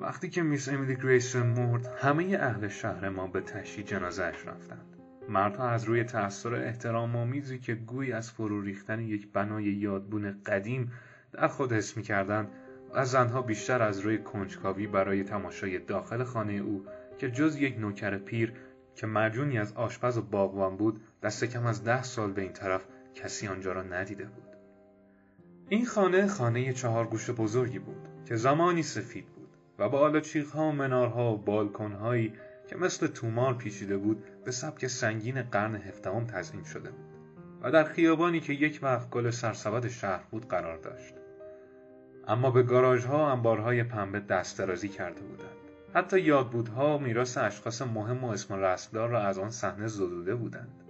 وقتی که میس امیلی گریسون مرد همه اهل شهر ما به تشییع جنازهاش رفتند. مردها از روی تأثیر احترام آمیزی که گوی از فرو ریختن یک بنای یادبون قدیم در خود حس می‌کردند و زنها بیشتر از روی کنجکاوی برای تماشای داخل خانه او که جز یک نوکر پیر که مرجونی از آشپز و باغوان بود دست کم از ده سال به این طرف کسی آنجا را ندیده بود. این خانه خانه چهار گوش بزرگی بود که زمانی سفید بود. و با آلاچیقها و منارها و بالکنهایی که مثل تومار پیچیده بود به سبک سنگین قرن هفدهم تزئین شده بود و در خیابانی که یک وقت گل سرسبد شهر بود قرار داشت. اما به گاراژها و انبارهای پنبه دست درازی کرده بودند. حتی یادبودها و میراث اشخاص مهم و اسم رسمدار را از آن صحنه زدوده بودند.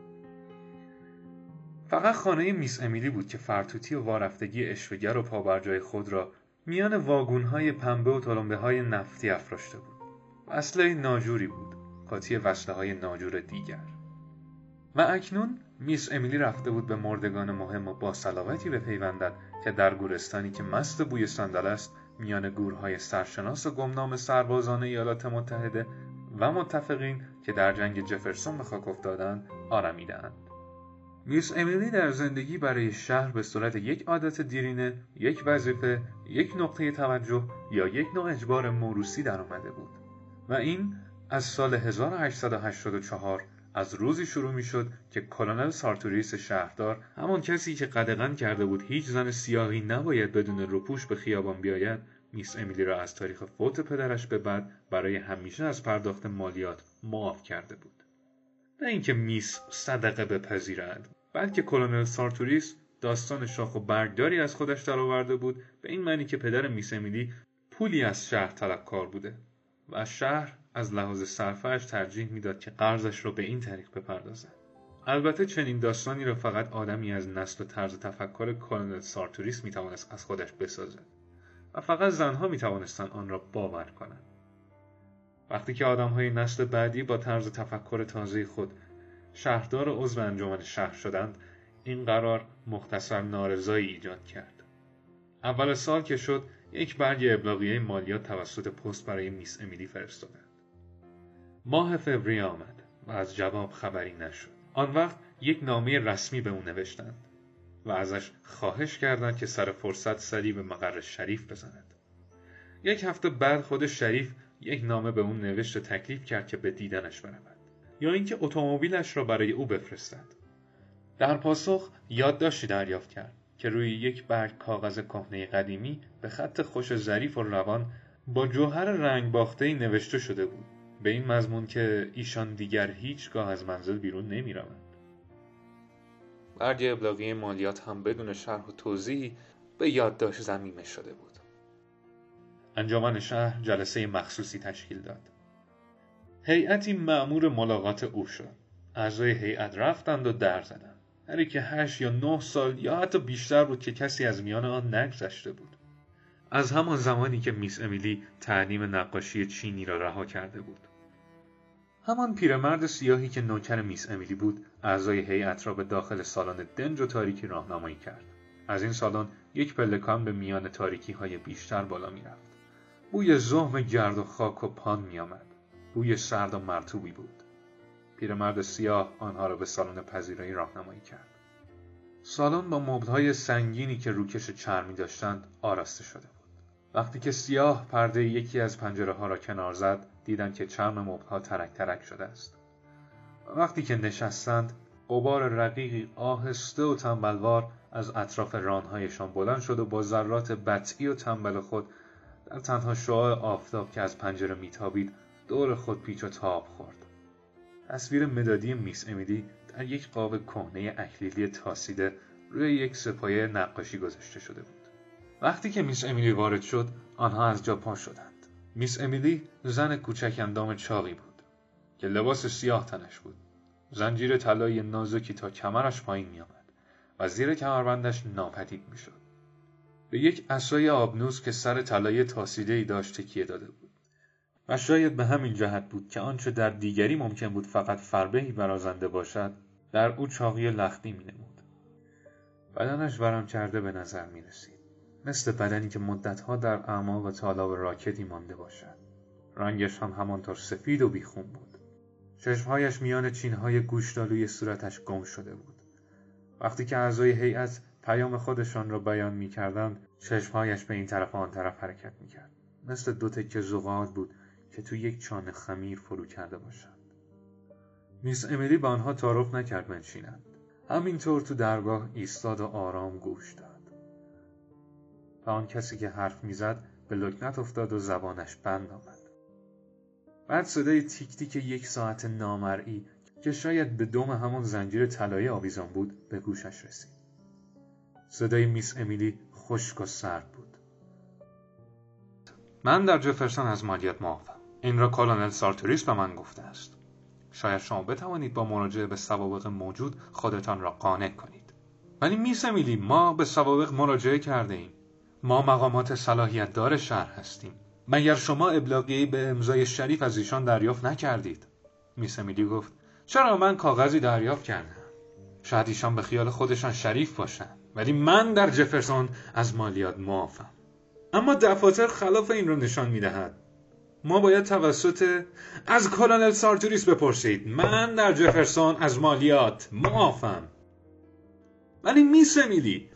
فقط خانه میس امیلی بود که فرتوتی و وارفتگی اشوگر و پابرجای خود را میان واگونهای پنبه و تلمبه های نفتی افراشته بود. وصله ناجوری بود. قاطی وصله های ناجور دیگر. و اکنون میس امیلی رفته بود به مردگان مهم و با صلاوتی بپیوندد که در گورستانی که مست بوی صندل است میان گورهای سرشناس و گمنام سربازان ایالات متحده و متفقین که در جنگ جفرسون به خاک افتادند آرمیدهاند. میس امیلی در زندگی برای شهر به صورت یک عادت دیرینه، یک وظیفه، یک نقطه توجه یا یک نوع اجبار موروسی در آمده بود. و این از سال 1884 از روزی شروع می شد که کلونل سارتوریس شهردار همان کسی که قدغن کرده بود هیچ زن سیاهی نباید بدون روپوش به خیابان بیاید میس امیلی را از تاریخ فوت پدرش به بعد برای همیشه از پرداخت مالیات معاف کرده بود. نه اینکه میس صدقه بپذیرد بلکه کلونل سارتوریس داستان شاخ و برگداری از خودش درآورده بود به این معنی که پدر میس امیلی پولی از شهر طلبکار بوده و شهر از لحاظ صرفه‌اش ترجیح می‌داد که قرضش را به این طریق بپردازد البته چنین داستانی را فقط آدمی از نسل و طرز تفکر کلونل سارتوریس می‌توانست از خودش بسازد و فقط زنها می‌توانستند آن را باور کنند. وقتی که آدمهای نسل بعدی با طرز تفکر تازه خود شهردار عضو انجمن شهر شدند این قرار مختصر نارضایی ایجاد کرد. اول سال که شد یک برگ ابلاغیه مالیات توسط پست برای میس امیلی فرستادند. ماه فوریه آمد و از جواب خبری نشد. آن وقت یک نامه رسمی به او نوشتند و ازش خواهش کردند که سر فرصت سری به مقر شریف بزند. یک هفته بعد خود شریف یک نامه به او نوشت و تکلیف کرد که به دیدنش برود یا اینکه اتومبیلش را برای او بفرستد در پاسخ یادداشتی دریافت کرد که روی یک برگ کاغذ کهنه قدیمی به خط خوش ظریف و روان با جوهر رنگ باخته نوشته شده بود به این مضمون که ایشان دیگر هیچگاه از منزل بیرون نمی روند. برگ ابلاغی مالیات هم بدون شرح و توضیحی به یادداشت زمیمه شده بود. انجمن شهر جلسه مخصوصی تشکیل داد. هیئتی معمور ملاقات او شد. اعضای هیئت رفتند و در زدند. هری که هشت یا نه سال یا حتی بیشتر بود که کسی از میان آن نگذشته بود. از همان زمانی که میس امیلی تعلیم نقاشی چینی را رها کرده بود. همان پیرمرد سیاهی که نوکر میس امیلی بود اعضای هیئت را به داخل سالن دنج و تاریکی راهنمایی کرد از این سالن یک پلکان به میان تاریکی های بیشتر بالا می‌رفت بوی زهم گرد و خاک و پان میآمد. بوی سرد و مرتوبی بود. پیرمرد سیاه آنها را به سالن پذیرایی راهنمایی کرد. سالن با مبلهای سنگینی که روکش چرمی داشتند آراسته شده بود. وقتی که سیاه پرده یکی از پنجره ها را کنار زد دیدند که چرم مبلها ترک ترک شده است. وقتی که نشستند قبار رقیقی آهسته و تنبلوار از اطراف رانهایشان بلند شد و با ذرات بطعی و تنبل خود در تنها شعاع آفتاب که از پنجره میتابید دور خود پیچ و تاب خورد. تصویر مدادی میس امیلی در یک قاب کهنه اکلیلی تاسیده روی یک سپایه نقاشی گذاشته شده بود. وقتی که میس امیلی وارد شد آنها از جا پا شدند. میس امیلی زن کوچک اندام چاقی بود که لباس سیاه تنش بود. زنجیر طلایی نازکی تا کمرش پایین میآمد و زیر کمربندش ناپدید می‌شد. به یک عصای آبنوس که سر طلایی تاسیده ای داشت تکیه داده بود. و شاید به همین جهت بود که آنچه در دیگری ممکن بود فقط فربهی برازنده باشد در او چاقی لختی مینمود. بدنش ورم کرده به نظر می رسید. مثل بدنی که مدتها در اعماق تالاب راکتی مانده باشد. رنگش هم همانطور سفید و بیخون بود. چشمهایش میان چینهای گوشتالوی صورتش گم شده بود. وقتی که اعضای هیئت پیام خودشان را بیان می‌کردند چشمهایش به این طرف و آن طرف حرکت می‌کرد. مثل دو تکه زغال بود که تو یک چانه خمیر فرو کرده باشند. میس امیلی به آنها تعارف نکرد بنشینند. همینطور تو درگاه ایستاد و آرام گوش داد. و آن کسی که حرف می‌زد به لکنت افتاد و زبانش بند آمد. بعد صدای تیک تیک یک ساعت نامرئی که شاید به دم همون زنجیر طلایی آویزان بود به گوشش رسید. صدای میس امیلی خشک و سرد بود. من در جفرسون از مالیات معافم. این را کالونل سارتوریس به من گفته است. شاید شما بتوانید با مراجعه به سوابق موجود خودتان را قانع کنید. ولی میس امیلی ما به سوابق مراجعه کرده ایم. ما مقامات صلاحیت دار شهر هستیم. مگر شما ابلاغی به امضای شریف از ایشان دریافت نکردید؟ میس امیلی گفت چرا من کاغذی دریافت کردم؟ شاید ایشان به خیال خودشان شریف باشند. ولی من در جفرسون از مالیات معافم. اما دفاتر خلاف این را نشان می‌دهد. ما باید توسط از کلونل سارتوریس بپرسید. من در جفرسون از مالیات معافم. ولی میس امیلی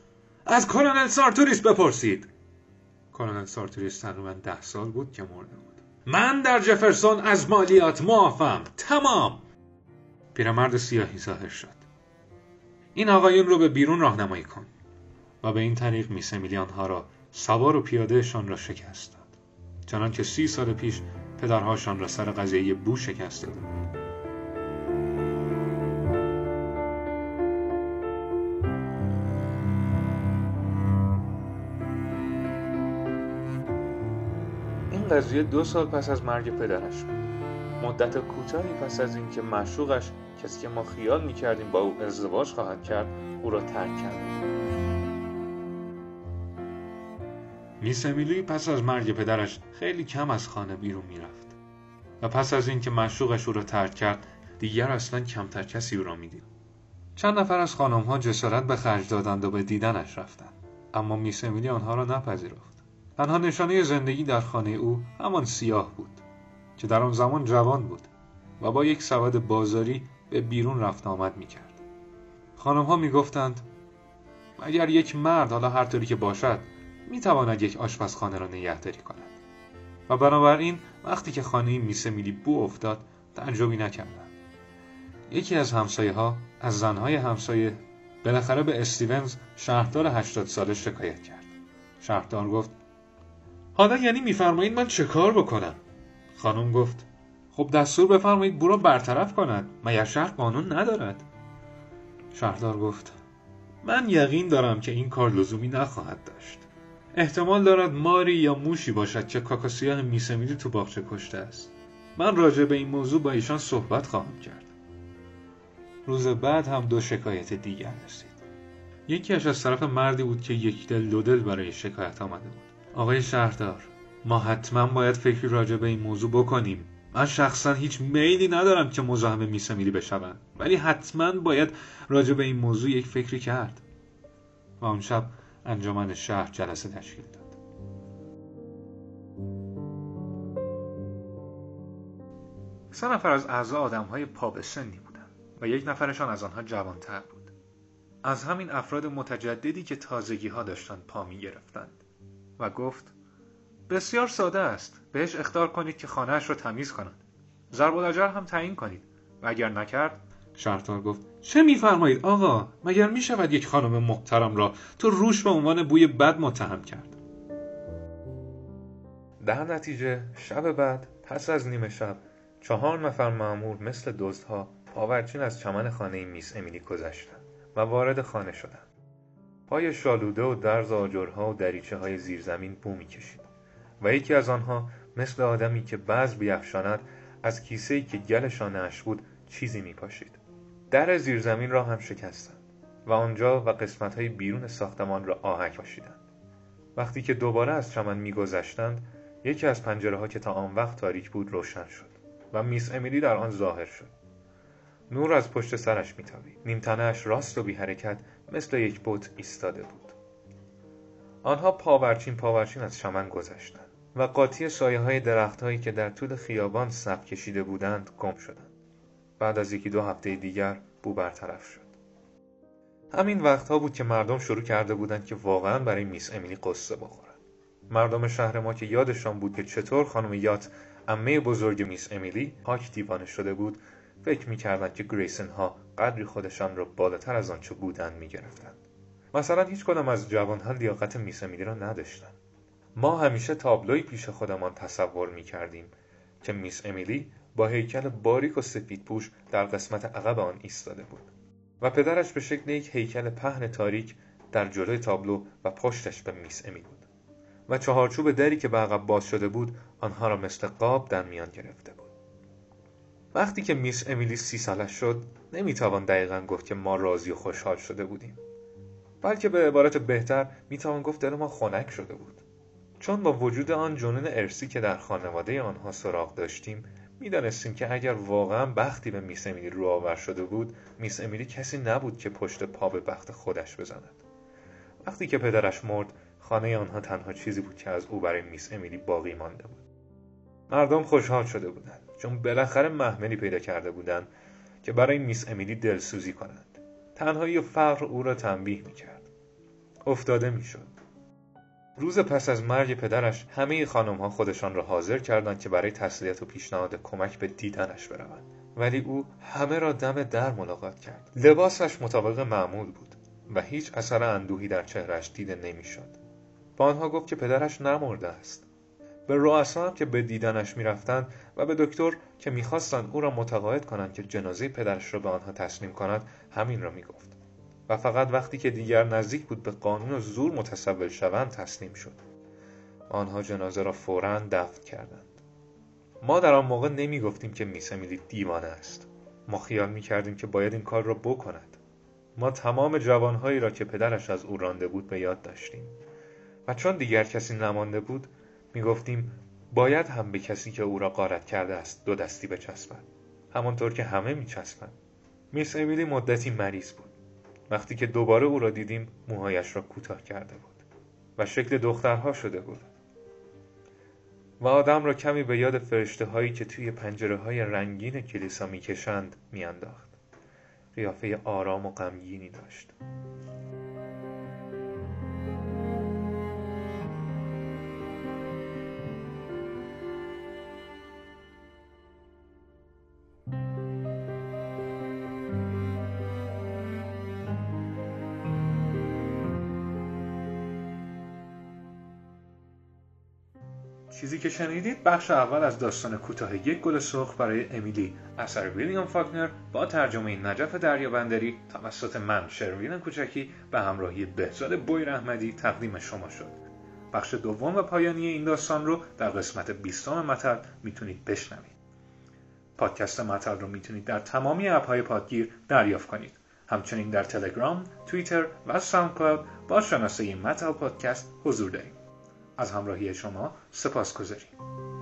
از کلونل سارتوریس بپرسید. کلونل سارتوریس تقریبا ده سال بود که مرده بود. من در جفرسون از مالیات معافم. تمام. پیرمرد سیاهی ظاهر شد. این آقایون رو به بیرون راهنمایی کن و به این طریق میس امیلی آنها را سوار و پیاده‌شان را شکست داد. چنانکه سی سال پیش پدرهاشان را سر قضیه بو شکست داده این قضیه دو سال پس از مرگ پدرش بود. مدت کوتاهی پس از اینکه معشوقش کسی که ما خیال می‌کردیم با او ازدواج خواهد کرد او را ترک کرد. میس امیلی پس از مرگ پدرش خیلی کم از خانه بیرون می‌رفت. و پس از اینکه معشوقش او را ترک کرد دیگر اصلا کمتر کسی او را می‌دید. چند نفر از خانمها جسارت به خرج دادند و به دیدنش رفتند. اما میس امیلی آنها را نپذیرفت. تنها نشانه زندگی در خانه او همان سیاه بود. که در آن زمان جوان بود و با یک سواد بازاری به بیرون رفت آمد می‌کرد. خانمها می‌گفتند اگر یک مرد حالا هر طوری که باشد می‌تواند یک آشپزخانه را نگهداری کند. و بنابراین وقتی که خانه میسه میلی بو افتاد تعجبی نکردند. یکی از همسایه ها از زنهای همسایه بالاخره به استیونز شهردار هشتاد ساله شکایت کرد. شهردار گفت حالا یعنی میفرمایید من چه کار بکنم؟ خانم گفت خب دستور بفرمایید بو را برطرف کند مگر شهر قانون ندارد؟ شهردار گفت من یقین دارم که این کار لزومی نخواهد داشت. احتمال دارد ماری یا موشی باشد که کاکاسیاه میسمیلی تو باغچه کشته است. من راجع به این موضوع با ایشان صحبت خواهم کرد. روز بعد هم دو شکایت دیگر رسید. یکیش از طرف مردی بود که یک دل دو دل برای شکایت آمده بود. آقای شهردار ما حتما باید فکری راجع به این موضوع بکنیم. من شخصا هیچ میلی ندارم که مزاحم میسمیلی بشوم. ولی حتما باید راجع به این موضوع یک فکری کرد. و آن شب انجمن شهر جلسه تشکیل داد. سه نفر از اعضا آدم های پا به سنی بودند و یک نفرشان از آنها جوانتر بود. از همین افراد متجددی که تازگی ها داشتند پا می گرفتند و گفت بسیار ساده است. بهش اختار کنید که خانهاش را تمیز کند ضرب هم تعیین کنید. و اگر نکرد؟ شهردار گفت چه میفرمایید آقا؟ مگر می‌شود یک خانم محترم را تو روش به عنوان بوی بد متهم کرد؟ در نتیجه شب بعد پس از نیمه شب چهار نفر معمور مثل دزدها پاورچین از چمن خانه میس امیلی گذشتند و وارد خانه شدند. پای شالوده و درز آجرها و دریچه های زیرزمین بو می‌کشید. و یکی از آنها مثل آدمی که بعض بیافشاند از کیسهای که گل شانهاش بود چیزی میپاشید. در زیرزمین را هم شکستند و آنجا و قسمت های بیرون ساختمان را آهک پاشیدند. وقتی که دوباره از چمن میگذشتند یکی از پنجره ها که تا آن وقت تاریک بود روشن شد و میس امیلی در آن ظاهر شد. نور از پشت سرش میتابید. نیمتنهاش راست و بی حرکت مثل یک بت ایستاده بود. آنها پاورچین پاورچین از چمن گذشتند. و قاطی سایه های درخت هایی که در طول خیابان صف کشیده بودند گم شدند. بعد از یکی دو هفته دیگر بو برطرف شد. همین وقتها بود که مردم شروع کرده بودند که واقعا برای میس امیلی قصه بخورن. مردم شهر ما که یادشان بود که چطور خانم یات امه بزرگ میس امیلی پاک دیوانه شده بود فکر می‌کردند که گریسن ها قدری خودشان را بالاتر از آنچه بودند می‌گرفتند مثلا هیچ کدام از جوانها لیاقت میس امیلی را نداشتند ما همیشه تابلوی پیش خودمان تصور می‌کردیم که میس امیلی با هیکل باریک و سفید پوش در قسمت عقب آن ایستاده بود و پدرش به شکل یک هیکل پهن تاریک در جلوی تابلو و پشتش به میس امی بود و چهارچوب دری که به عقب باز شده بود آنها را مثل قاب در میان گرفته بود. وقتی که میس امیلی سی سالش شد نمی‌توان دقیقا گفت که ما راضی و خوشحال شده بودیم بلکه به عبارت بهتر می‌توان گفت دل ما خنک شده بود. چون با وجود آن جنون ارسی که در خانواده آنها سراغ داشتیم می‌دانستیم که اگر واقعا بختی به میس امیلی رو آور شده بود میس امیلی کسی نبود که پشت پا به بخت خودش بزند. وقتی که پدرش مرد خانه آنها تنها چیزی بود که از او برای میس امیلی باقی مانده بود. مردم خوشحال شده بودند چون بالاخره محملی پیدا کرده بودند که برای میس امیلی دلسوزی کنند. تنهایی و فقر او را تنبیه می‌کرد. افتاده می‌شد. روز پس از مرگ پدرش همه خانم ها خودشان را حاضر کردند که برای تسلیت و پیشنهاد کمک به دیدنش بروند. ولی او همه را دم در ملاقات کرد. لباسش مطابق معمول بود و هیچ اثر اندوهی در چهرش دیده نمی‌شد. با آنها گفت که پدرش نمرده است. به رؤسا که به دیدنش می‌رفتند و به دکتر که می‌خواستند او را متقاعد کنند که جنازه پدرش را به آنها تسلیم کند همین را می‌گفت. و فقط وقتی که دیگر نزدیک بود به قانون و زور متصول شوند تسلیم شد. آنها جنازه را فورا دفن کردند. ما در آن موقع نمی گفتیم که میسمیلی دیوانه است. ما خیال می کردیم که باید این کار را بکند. ما تمام جوانهایی را که پدرش از او رانده بود به یاد داشتیم. و چون دیگر کسی نمانده بود می گفتیم باید هم به کسی که او را غارت کرده است دو دستی بچسبد. همانطور که همه می چسبند میس امیلی مدتی مریض بود. وقتی که دوباره او را دیدیم موهایش را کوتاه کرده بود و شکل دخترها شده بود. و آدم را کمی به یاد فرشته هایی که توی پنجره های رنگین کلیسا می‌کشند میانداخت. قیافه آرام و غمگینی داشت. که شنیدید بخش اول از داستان کوتاه یک گل سرخ برای امیلی. اثر ویلیام فاکنر با ترجمه نجف دریابندری توسط من شروین کوچکی به همراهی بهزاد بویر احمدی تقدیم شما شد. بخش دوم و پایانی این داستان رو در قسمت بیستم مطل می‌تونید بشنوید. پادکست مطل رو می‌تونید در تمامی اپهای پادگیر دریافت کنید. همچنین در تلگرام، توییتر و ساوندکلاود با شناسه مطل پادکست حضور داریم از همراهی شما سپاس گذاریم